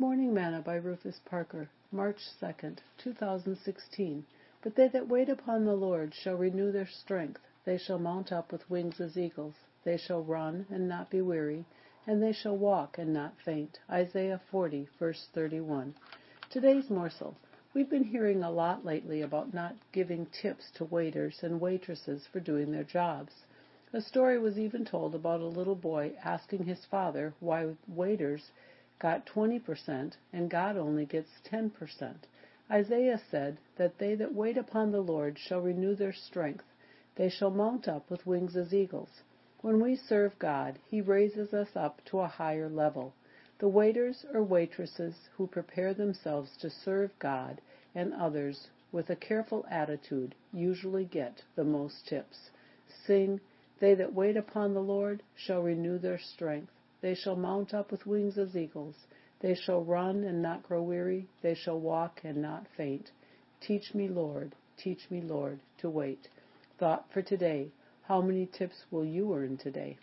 Morning Manna by Rufus Parker, March 2nd, 2016. But they that wait upon the Lord shall renew their strength. They shall mount up with wings as eagles. They shall run and not be weary, and they shall walk and not faint. Isaiah 40, verse 31. Today's morsel. We've been hearing a lot lately about not giving tips to waiters and waitresses for doing their jobs. A story was even told about a little boy asking his father why waiters got 20% and God only gets 10%. Isaiah said that they that wait upon the Lord shall renew their strength. They shall mount up with wings as eagles. When we serve God, He raises us up to a higher level. The waiters or waitresses who prepare themselves to serve God and others with a careful attitude usually get the most tips. Sing, they that wait upon the Lord shall renew their strength. They shall mount up with wings as eagles. They shall run and not grow weary. They shall walk and not faint. Teach me, Lord, teach me, Lord, to wait. Thought for today. How many tips will you earn today?